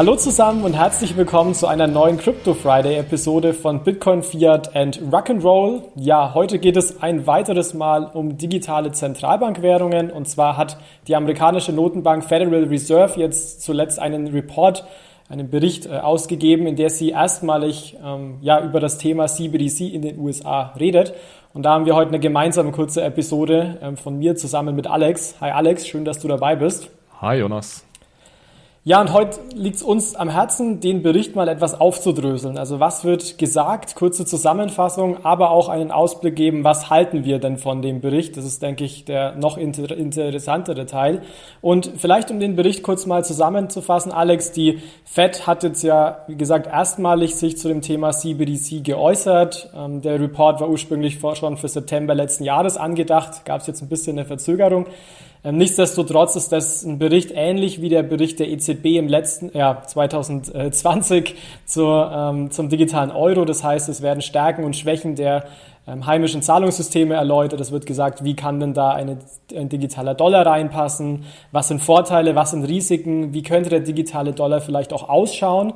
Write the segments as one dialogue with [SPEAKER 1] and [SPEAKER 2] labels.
[SPEAKER 1] Hallo zusammen und herzlich willkommen zu einer neuen Crypto Friday Episode von Bitcoin, Fiat and Rock'n'Roll. Ja, heute geht es ein weiteres Mal um digitale Zentralbankwährungen und zwar hat die amerikanische Notenbank Federal Reserve jetzt zuletzt einen Report, einen Bericht äh, ausgegeben, in der sie erstmalig ähm, ja über das Thema CBDC in den USA redet. Und da haben wir heute eine gemeinsame kurze Episode ähm, von mir zusammen mit Alex. Hi Alex, schön, dass du dabei bist.
[SPEAKER 2] Hi Jonas.
[SPEAKER 1] Ja, und heute liegt es uns am Herzen, den Bericht mal etwas aufzudröseln. Also was wird gesagt, kurze Zusammenfassung, aber auch einen Ausblick geben, was halten wir denn von dem Bericht. Das ist, denke ich, der noch inter interessantere Teil. Und vielleicht, um den Bericht kurz mal zusammenzufassen, Alex, die FED hat jetzt ja, wie gesagt, erstmalig sich zu dem Thema CBDC geäußert. Ähm, der Report war ursprünglich schon für September letzten Jahres angedacht, gab es jetzt ein bisschen eine Verzögerung. Ähm, nichtsdestotrotz ist das ein Bericht ähnlich wie der Bericht der EZB im letzten, ja, 2020 zur, ähm, zum digitalen Euro. Das heißt, es werden Stärken und Schwächen der heimischen Zahlungssysteme erläutert. Es wird gesagt, wie kann denn da eine, ein digitaler Dollar reinpassen? Was sind Vorteile? Was sind Risiken? Wie könnte der digitale Dollar vielleicht auch ausschauen?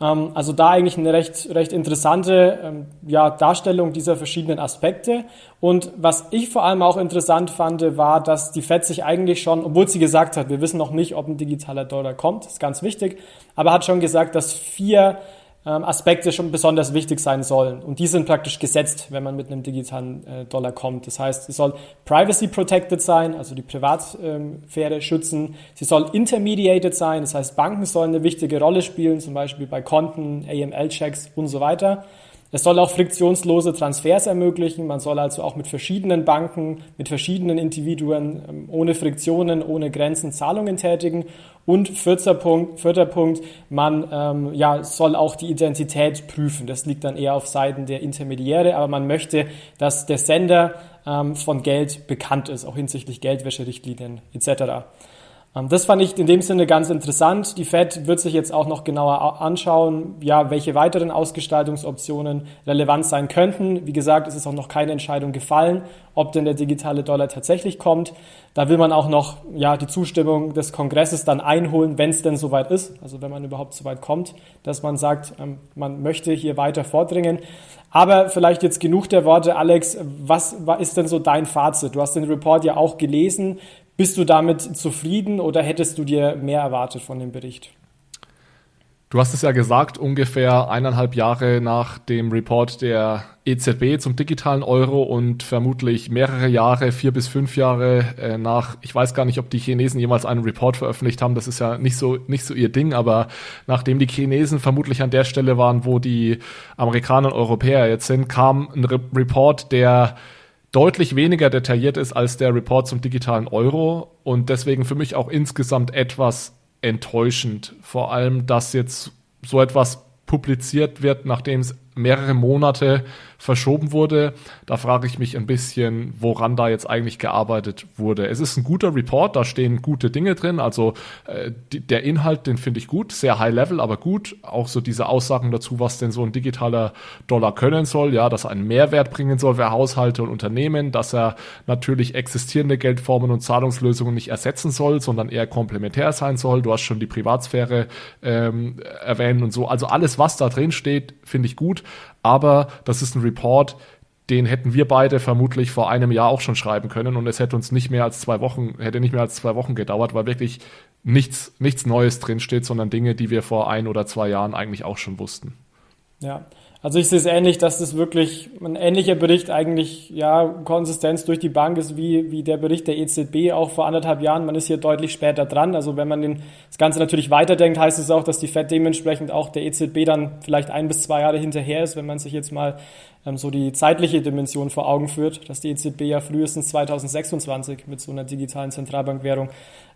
[SPEAKER 1] Ähm, also da eigentlich eine recht, recht interessante ähm, ja, Darstellung dieser verschiedenen Aspekte. Und was ich vor allem auch interessant fand, war, dass die FED sich eigentlich schon, obwohl sie gesagt hat, wir wissen noch nicht, ob ein digitaler Dollar kommt, ist ganz wichtig, aber hat schon gesagt, dass vier ähm, Aspekte schon besonders wichtig sein sollen. Und die sind praktisch gesetzt, wenn man mit einem digitalen äh, Dollar kommt. Das heißt, es soll privacy protected sein, also die Privatsphäre schützen. Sie soll intermediated sein, das heißt, Banken sollen eine wichtige Rolle spielen, zum Beispiel bei Konten, AML-Checks und so weiter. Es soll auch friktionslose Transfers ermöglichen. Man soll also auch mit verschiedenen Banken, mit verschiedenen Individuen ähm, ohne Friktionen, ohne Grenzen Zahlungen tätigen. Und vierter Punkt, vierter Punkt man ähm, ja, soll auch die Identität prüfen. Das liegt dann eher auf Seiten der Intermediäre, aber man möchte, dass der Sender ähm, von Geld bekannt ist, auch hinsichtlich Geldwäscherichtlinien etc. Ähm, das fand ich in dem Sinne ganz interessant. Die Fed wird sich jetzt auch noch genauer anschauen, ja, welche weiteren Ausgestaltungsoptionen relevant sein könnten. Wie gesagt, es ist auch noch keine Entscheidung gefallen, ob denn der digitale Dollar tatsächlich kommt. Da will man auch noch ja, die Zustimmung des Kongresses dann einholen, wenn es denn soweit ist, also wenn man überhaupt soweit kommt, dass man sagt, ähm, man möchte hier weiter vordringen. Aber vielleicht jetzt genug der Worte, Alex. Was ist denn so dein Fazit? Du hast den Report ja auch gelesen. Bist du damit zufrieden oder hättest du dir mehr erwartet von dem Bericht?
[SPEAKER 2] Du hast es ja gesagt, ungefähr eineinhalb Jahre nach dem Report der EZB zum digitalen Euro und vermutlich mehrere Jahre, vier bis fünf Jahre äh, nach, ich weiß gar nicht, ob die Chinesen jemals einen Report veröffentlicht haben, das ist ja nicht so, nicht so ihr Ding, aber nachdem die Chinesen vermutlich an der Stelle waren, wo die Amerikaner und Europäer jetzt sind, kam ein Re Report, der deutlich weniger detailliert ist als der Report zum digitalen Euro und deswegen für mich auch insgesamt etwas enttäuschend. Vor allem, dass jetzt so etwas publiziert wird, nachdem es mehrere Monate verschoben wurde. Da frage ich mich ein bisschen, woran da jetzt eigentlich gearbeitet wurde. Es ist ein guter Report, da stehen gute Dinge drin. Also äh, die, der Inhalt, den finde ich gut, sehr high level, aber gut. Auch so diese Aussagen dazu, was denn so ein digitaler Dollar können soll, ja, dass er einen Mehrwert bringen soll für Haushalte und Unternehmen, dass er natürlich existierende Geldformen und Zahlungslösungen nicht ersetzen soll, sondern eher komplementär sein soll. Du hast schon die Privatsphäre ähm, erwähnt und so. Also alles, was da drin steht, finde ich gut aber das ist ein Report, den hätten wir beide vermutlich vor einem Jahr auch schon schreiben können und es hätte uns nicht mehr als zwei Wochen, hätte nicht mehr als zwei Wochen gedauert, weil wirklich nichts, nichts Neues drinsteht, sondern Dinge, die wir vor ein oder zwei Jahren eigentlich auch schon wussten.
[SPEAKER 1] Ja, also ich sehe es ähnlich, dass das wirklich ein ähnlicher Bericht eigentlich, ja, Konsistenz durch die Bank ist wie, wie der Bericht der EZB auch vor anderthalb Jahren. Man ist hier deutlich später dran. Also wenn man den, das Ganze natürlich weiterdenkt, heißt es auch, dass die FED dementsprechend auch der EZB dann vielleicht ein bis zwei Jahre hinterher ist, wenn man sich jetzt mal ähm, so die zeitliche Dimension vor Augen führt, dass die EZB ja frühestens 2026 mit so einer digitalen Zentralbankwährung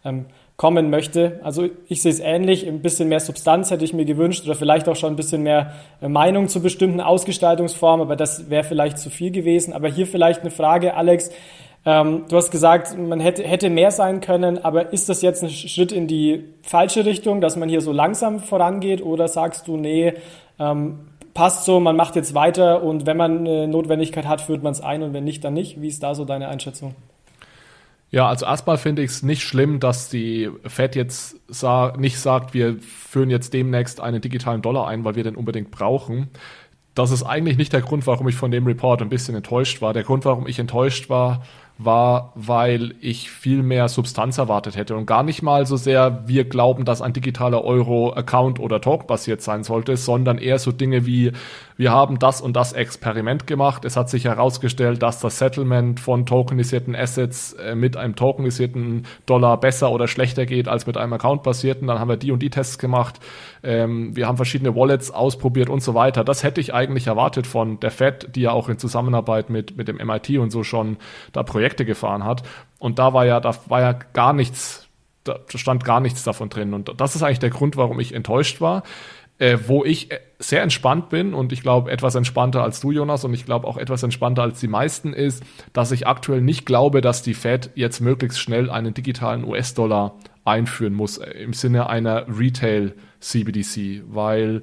[SPEAKER 1] ähm, kommen möchte. Also ich sehe es ähnlich, ein bisschen mehr Substanz hätte ich mir gewünscht oder vielleicht auch schon ein bisschen mehr äh, Meinung zu bestimmten Ausgestaltungsformen, aber das wäre vielleicht zu viel gewesen. Aber hier vielleicht eine Frage, Alex. Ähm, du hast gesagt, man hätte, hätte mehr sein können, aber ist das jetzt ein Schritt in die falsche Richtung, dass man hier so langsam vorangeht oder sagst du, nee, ähm, passt so, man macht jetzt weiter und wenn man eine Notwendigkeit hat, führt man es ein und wenn nicht, dann nicht? Wie ist da so deine Einschätzung?
[SPEAKER 2] Ja, also erstmal finde ich es nicht schlimm, dass die Fed jetzt sa nicht sagt, wir führen jetzt demnächst einen digitalen Dollar ein, weil wir den unbedingt brauchen. Das ist eigentlich nicht der Grund, warum ich von dem Report ein bisschen enttäuscht war. Der Grund, warum ich enttäuscht war, war, weil ich viel mehr Substanz erwartet hätte und gar nicht mal so sehr wir glauben, dass ein digitaler Euro Account oder Token basiert sein sollte, sondern eher so Dinge wie wir haben das und das Experiment gemacht. Es hat sich herausgestellt, dass das Settlement von tokenisierten Assets äh, mit einem tokenisierten Dollar besser oder schlechter geht als mit einem Account-basierten. Dann haben wir die und die Tests gemacht. Ähm, wir haben verschiedene Wallets ausprobiert und so weiter. Das hätte ich eigentlich erwartet von der Fed, die ja auch in Zusammenarbeit mit, mit dem MIT und so schon da Projekte gefahren hat. Und da war ja, da war ja gar nichts, da stand gar nichts davon drin. Und das ist eigentlich der Grund, warum ich enttäuscht war äh, wo ich äh, sehr entspannt bin und ich glaube etwas entspannter als du, Jonas, und ich glaube auch etwas entspannter als die meisten ist, dass ich aktuell nicht glaube, dass die Fed jetzt möglichst schnell einen digitalen US-Dollar einführen muss äh, im Sinne einer Retail CBDC, weil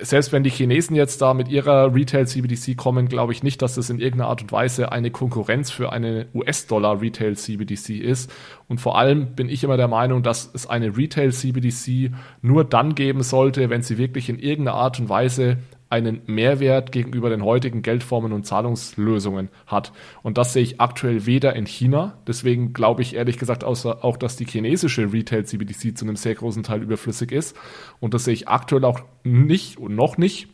[SPEAKER 2] selbst wenn die Chinesen jetzt da mit ihrer Retail CBDC kommen, glaube ich nicht, dass das in irgendeiner Art und Weise eine Konkurrenz für eine US-Dollar Retail CBDC ist. Und vor allem bin ich immer der Meinung, dass es eine Retail CBDC nur dann geben sollte, wenn sie wirklich in irgendeiner Art und Weise einen Mehrwert gegenüber den heutigen Geldformen und Zahlungslösungen hat. Und das sehe ich aktuell weder in China. Deswegen glaube ich ehrlich gesagt außer auch, dass die chinesische Retail CBDC zu einem sehr großen Teil überflüssig ist. Und das sehe ich aktuell auch nicht und noch nicht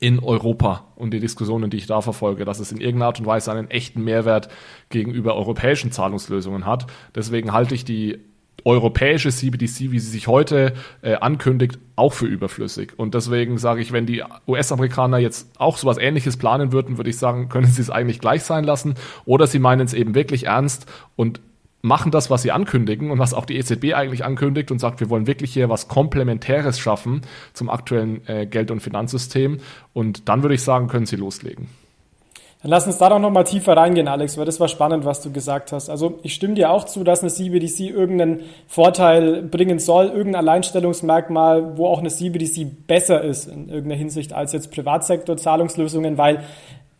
[SPEAKER 2] in Europa und die Diskussionen, die ich da verfolge, dass es in irgendeiner Art und Weise einen echten Mehrwert gegenüber europäischen Zahlungslösungen hat. Deswegen halte ich die europäische CBDC, wie sie sich heute äh, ankündigt, auch für überflüssig. Und deswegen sage ich, wenn die US-Amerikaner jetzt auch sowas ähnliches planen würden, würde ich sagen, können sie es eigentlich gleich sein lassen. Oder sie meinen es eben wirklich ernst und machen das, was sie ankündigen und was auch die EZB eigentlich ankündigt und sagt, wir wollen wirklich hier was Komplementäres schaffen zum aktuellen äh, Geld- und Finanzsystem. Und dann würde ich sagen, können sie loslegen.
[SPEAKER 1] Dann lass uns da doch nochmal tiefer reingehen, Alex, weil das war spannend, was du gesagt hast. Also ich stimme dir auch zu, dass eine CBDC irgendeinen Vorteil bringen soll, irgendein Alleinstellungsmerkmal, wo auch eine CBDC besser ist in irgendeiner Hinsicht als jetzt Privatsektor-Zahlungslösungen, weil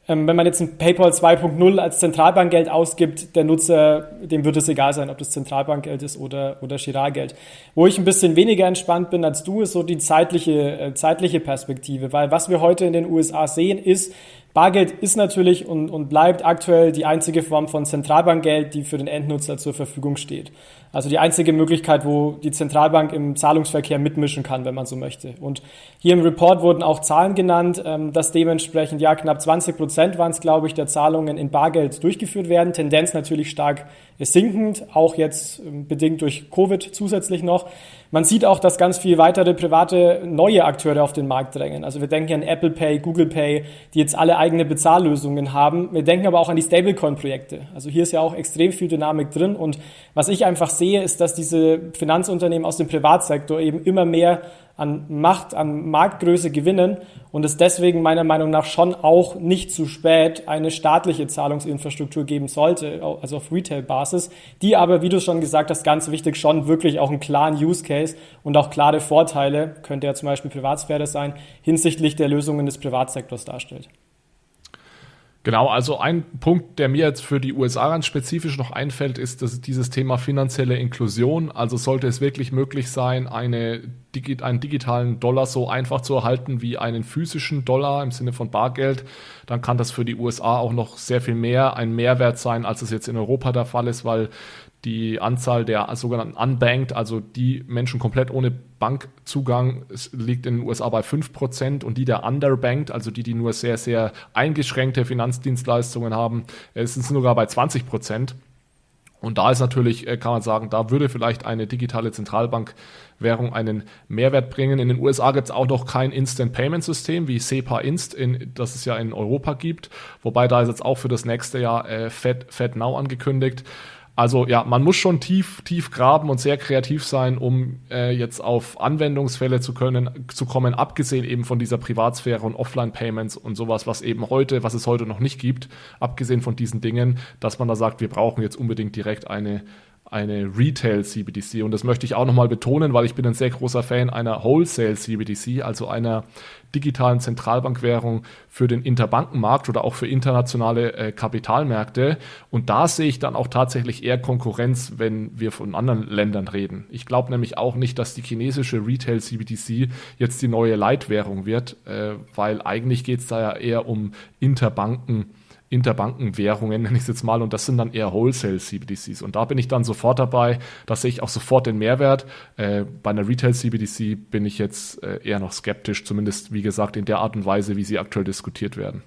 [SPEAKER 1] ähm, wenn man jetzt ein PayPal 2.0 als Zentralbankgeld ausgibt, der Nutzer, dem wird es egal sein, ob das Zentralbankgeld ist oder, oder Girardgeld. Wo ich ein bisschen weniger entspannt bin als du, ist so die zeitliche, äh, zeitliche Perspektive, weil was wir heute in den USA sehen, ist, Bargeld ist natürlich und, und bleibt aktuell die einzige Form von Zentralbankgeld, die für den Endnutzer zur Verfügung steht. Also die einzige Möglichkeit, wo die Zentralbank im Zahlungsverkehr mitmischen kann, wenn man so möchte. Und hier im Report wurden auch Zahlen genannt, ähm, dass dementsprechend ja knapp 20 Prozent waren es, glaube ich, der Zahlungen in Bargeld durchgeführt werden. Tendenz natürlich stark sinkend, auch jetzt ähm, bedingt durch Covid zusätzlich noch. Man sieht auch, dass ganz viel weitere private neue Akteure auf den Markt drängen. Also wir denken an Apple Pay, Google Pay, die jetzt alle eigene Bezahllösungen haben. Wir denken aber auch an die Stablecoin-Projekte. Also hier ist ja auch extrem viel Dynamik drin. Und was ich einfach sehe, ist, dass diese Finanzunternehmen aus dem Privatsektor eben immer mehr an Macht, an Marktgröße gewinnen und es deswegen meiner Meinung nach schon auch nicht zu spät eine staatliche Zahlungsinfrastruktur geben sollte, also auf Retail-Basis, die aber, wie du schon gesagt hast, ganz wichtig schon wirklich auch einen klaren Use Case und auch klare Vorteile, könnte ja zum Beispiel Privatsphäre sein, hinsichtlich der Lösungen des Privatsektors darstellt.
[SPEAKER 2] Genau, also ein Punkt, der mir jetzt für die USA ganz spezifisch noch einfällt, ist dass dieses Thema finanzielle Inklusion. Also sollte es wirklich möglich sein, eine, einen digitalen Dollar so einfach zu erhalten wie einen physischen Dollar im Sinne von Bargeld, dann kann das für die USA auch noch sehr viel mehr ein Mehrwert sein, als es jetzt in Europa der Fall ist, weil die Anzahl der sogenannten unbanked, also die Menschen komplett ohne Bankzugang, liegt in den USA bei 5% und die der underbanked, also die, die nur sehr, sehr eingeschränkte Finanzdienstleistungen haben, äh, sind sogar bei 20%. Und da ist natürlich, äh, kann man sagen, da würde vielleicht eine digitale Zentralbankwährung einen Mehrwert bringen. In den USA gibt es auch noch kein Instant Payment System wie SEPA Inst, in, das es ja in Europa gibt. Wobei da ist jetzt auch für das nächste Jahr äh, Fed, Fed Now angekündigt. Also ja, man muss schon tief, tief graben und sehr kreativ sein, um äh, jetzt auf Anwendungsfälle zu können, zu kommen, abgesehen eben von dieser Privatsphäre und Offline-Payments und sowas, was eben heute, was es heute noch nicht gibt, abgesehen von diesen Dingen, dass man da sagt, wir brauchen jetzt unbedingt direkt eine eine Retail CBDC. Und das möchte ich auch nochmal betonen, weil ich bin ein sehr großer Fan einer Wholesale CBDC, also einer digitalen Zentralbankwährung für den Interbankenmarkt oder auch für internationale äh, Kapitalmärkte. Und da sehe ich dann auch tatsächlich eher Konkurrenz, wenn wir von anderen Ländern reden. Ich glaube nämlich auch nicht, dass die chinesische Retail CBDC jetzt die neue Leitwährung wird, äh, weil eigentlich geht es da ja eher um Interbanken. Interbankenwährungen, nenne ich es jetzt mal, und das sind dann eher Wholesale-CBDCs. Und da bin ich dann sofort dabei, da sehe ich auch sofort den Mehrwert. Äh, bei einer Retail-CBDC bin ich jetzt äh, eher noch skeptisch, zumindest wie gesagt in der Art und Weise, wie sie aktuell diskutiert werden.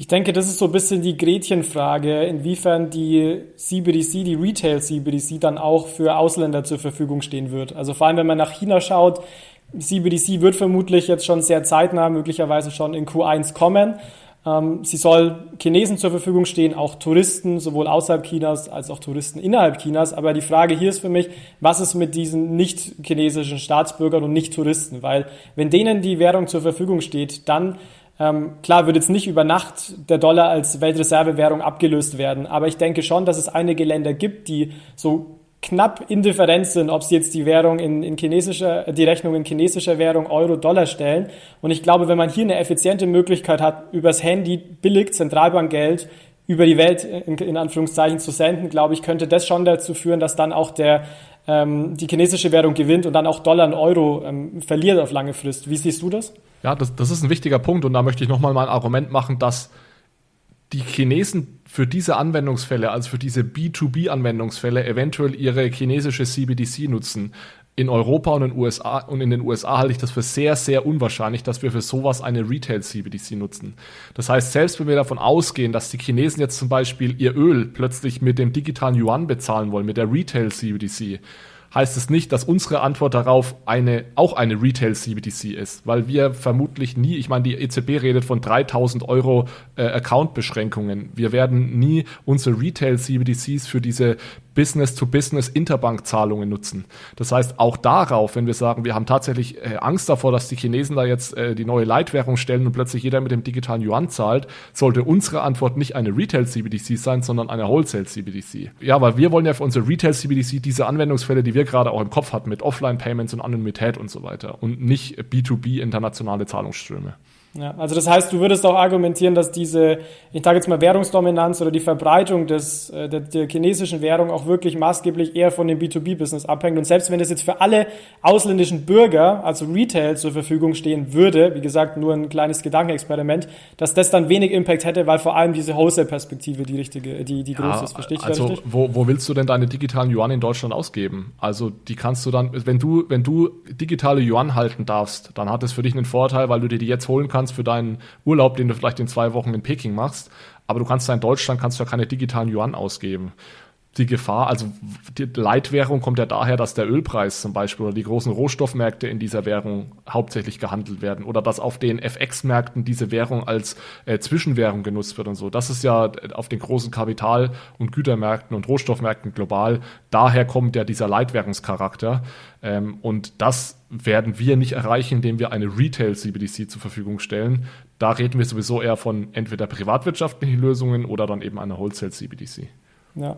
[SPEAKER 1] Ich denke, das ist so ein bisschen die Gretchenfrage, inwiefern die CBDC, die Retail-CBDC dann auch für Ausländer zur Verfügung stehen wird. Also vor allem, wenn man nach China schaut, CBDC wird vermutlich jetzt schon sehr zeitnah, möglicherweise schon in Q1 kommen. Ähm, sie soll Chinesen zur Verfügung stehen, auch Touristen, sowohl außerhalb Chinas als auch Touristen innerhalb Chinas. Aber die Frage hier ist für mich, was ist mit diesen nicht chinesischen Staatsbürgern und nicht Touristen? Weil wenn denen die Währung zur Verfügung steht, dann ähm, klar wird jetzt nicht über Nacht der Dollar als Weltreservewährung abgelöst werden, aber ich denke schon, dass es einige Länder gibt, die so knapp indifferent sind, ob sie jetzt die Währung in, in chinesischer, die Rechnung in chinesischer Währung Euro, Dollar stellen. Und ich glaube, wenn man hier eine effiziente Möglichkeit hat, übers Handy billig Zentralbankgeld über die Welt in, in Anführungszeichen zu senden, glaube ich, könnte das schon dazu führen, dass dann auch der ähm, die chinesische Währung gewinnt und dann auch Dollar und Euro ähm, verliert auf lange Frist. Wie siehst du das?
[SPEAKER 2] Ja, das, das ist ein wichtiger Punkt und da möchte ich nochmal mein Argument machen, dass die Chinesen für diese Anwendungsfälle, also für diese B2B-Anwendungsfälle, eventuell ihre chinesische CBDC nutzen. In Europa und in, USA, und in den USA halte ich das für sehr, sehr unwahrscheinlich, dass wir für sowas eine Retail-CBDC nutzen. Das heißt, selbst wenn wir davon ausgehen, dass die Chinesen jetzt zum Beispiel ihr Öl plötzlich mit dem digitalen Yuan bezahlen wollen, mit der Retail-CBDC, heißt es nicht, dass unsere Antwort darauf eine, auch eine Retail CBDC ist, weil wir vermutlich nie, ich meine, die EZB redet von 3000 Euro äh, Account-Beschränkungen. Wir werden nie unsere Retail CBDCs für diese Business-to-Business-Interbank-Zahlungen nutzen. Das heißt, auch darauf, wenn wir sagen, wir haben tatsächlich äh, Angst davor, dass die Chinesen da jetzt äh, die neue Leitwährung stellen und plötzlich jeder mit dem digitalen Yuan zahlt, sollte unsere Antwort nicht eine Retail-CBDC sein, sondern eine Wholesale-CBDC. Ja, weil wir wollen ja für unsere Retail-CBDC diese Anwendungsfälle, die wir gerade auch im Kopf hatten, mit Offline-Payments und Anonymität und so weiter und nicht B2B internationale Zahlungsströme.
[SPEAKER 1] Ja, also das heißt, du würdest auch argumentieren, dass diese, ich sage jetzt mal Währungsdominanz oder die Verbreitung des, äh, der, der chinesischen Währung auch wirklich maßgeblich eher von dem B2B-Business abhängt. Und selbst wenn das jetzt für alle ausländischen Bürger, also Retail, zur Verfügung stehen würde, wie gesagt, nur ein kleines Gedankenexperiment, dass das dann wenig Impact hätte, weil vor allem diese Wholesale-Perspektive die richtige, die, die ja, ist.
[SPEAKER 2] Verstehe ich Also richtig? Wo, wo willst du denn deine digitalen Yuan in Deutschland ausgeben? Also die kannst du dann, wenn du, wenn du digitale Yuan halten darfst, dann hat es für dich einen Vorteil, weil du dir die jetzt holen kannst kannst für deinen Urlaub, den du vielleicht in zwei Wochen in Peking machst, aber du kannst da in Deutschland kannst du ja keine digitalen Yuan ausgeben die Gefahr, also die Leitwährung kommt ja daher, dass der Ölpreis zum Beispiel oder die großen Rohstoffmärkte in dieser Währung hauptsächlich gehandelt werden oder dass auf den FX-Märkten diese Währung als äh, Zwischenwährung genutzt wird und so. Das ist ja auf den großen Kapital- und Gütermärkten und Rohstoffmärkten global. Daher kommt ja dieser Leitwährungscharakter. Ähm, und das werden wir nicht erreichen, indem wir eine Retail-CBDC zur Verfügung stellen. Da reden wir sowieso eher von entweder privatwirtschaftlichen Lösungen oder dann eben einer Wholesale-CBDC.
[SPEAKER 1] Ja.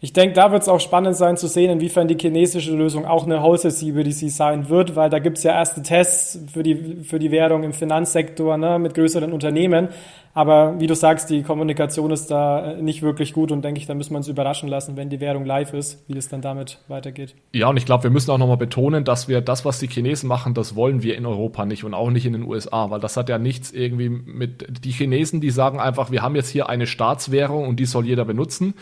[SPEAKER 1] Ich denke, da wird es auch spannend sein zu sehen, inwiefern die chinesische Lösung auch eine Wholesale CBDC sein wird, weil da gibt es ja erste Tests für die, für die Währung im Finanzsektor ne, mit größeren Unternehmen. Aber wie du sagst, die Kommunikation ist da nicht wirklich gut und denke ich, da müssen wir uns überraschen lassen, wenn die Währung live ist, wie es dann damit weitergeht.
[SPEAKER 2] Ja, und ich glaube, wir müssen auch nochmal betonen, dass wir das, was die Chinesen machen, das wollen wir in Europa nicht und auch nicht in den USA, weil das hat ja nichts irgendwie mit, die Chinesen, die sagen einfach, wir haben jetzt hier eine Staatswährung und die soll jeder benutzen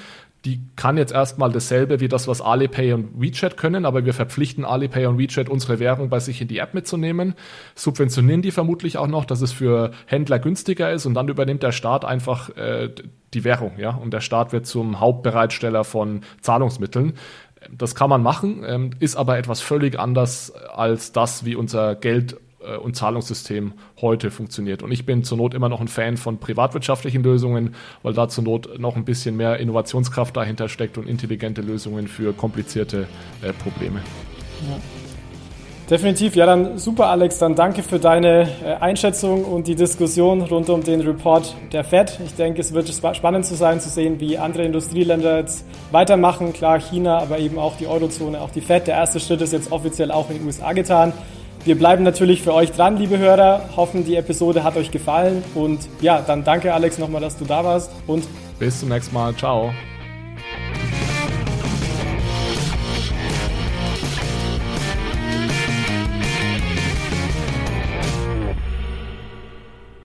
[SPEAKER 2] die kann jetzt erstmal dasselbe wie das, was Alipay und WeChat können, aber wir verpflichten Alipay und WeChat, unsere Währung bei sich in die App mitzunehmen, subventionieren die vermutlich auch noch, dass es für Händler günstiger ist und dann übernimmt der Staat einfach äh, die Währung, ja, und der Staat wird zum Hauptbereitsteller von Zahlungsmitteln. Das kann man machen, ähm, ist aber etwas völlig anders als das, wie unser Geld äh, und Zahlungssystem heute funktioniert. Und ich bin zur Not immer noch ein Fan von privatwirtschaftlichen Lösungen, weil da zur Not noch ein bisschen mehr Innovationskraft dahinter steckt und intelligente Lösungen für komplizierte äh, Probleme. Ja.
[SPEAKER 1] Definitiv, ja dann super Alex, dann danke für deine äh, Einschätzung und die Diskussion rund um den Report der Fed. Ich denke, es wird spannend zu sein zu sehen, wie andere Industrieländer jetzt weitermachen. Klar China, aber eben auch die Eurozone, auch die Fed. Der erste Schritt ist jetzt offiziell auch in den USA getan. Wir bleiben natürlich für euch dran, liebe Hörer. Hoffen, die Episode hat euch gefallen. Und ja, dann danke Alex nochmal, dass du da warst und
[SPEAKER 2] bis zum nächsten Mal. Ciao.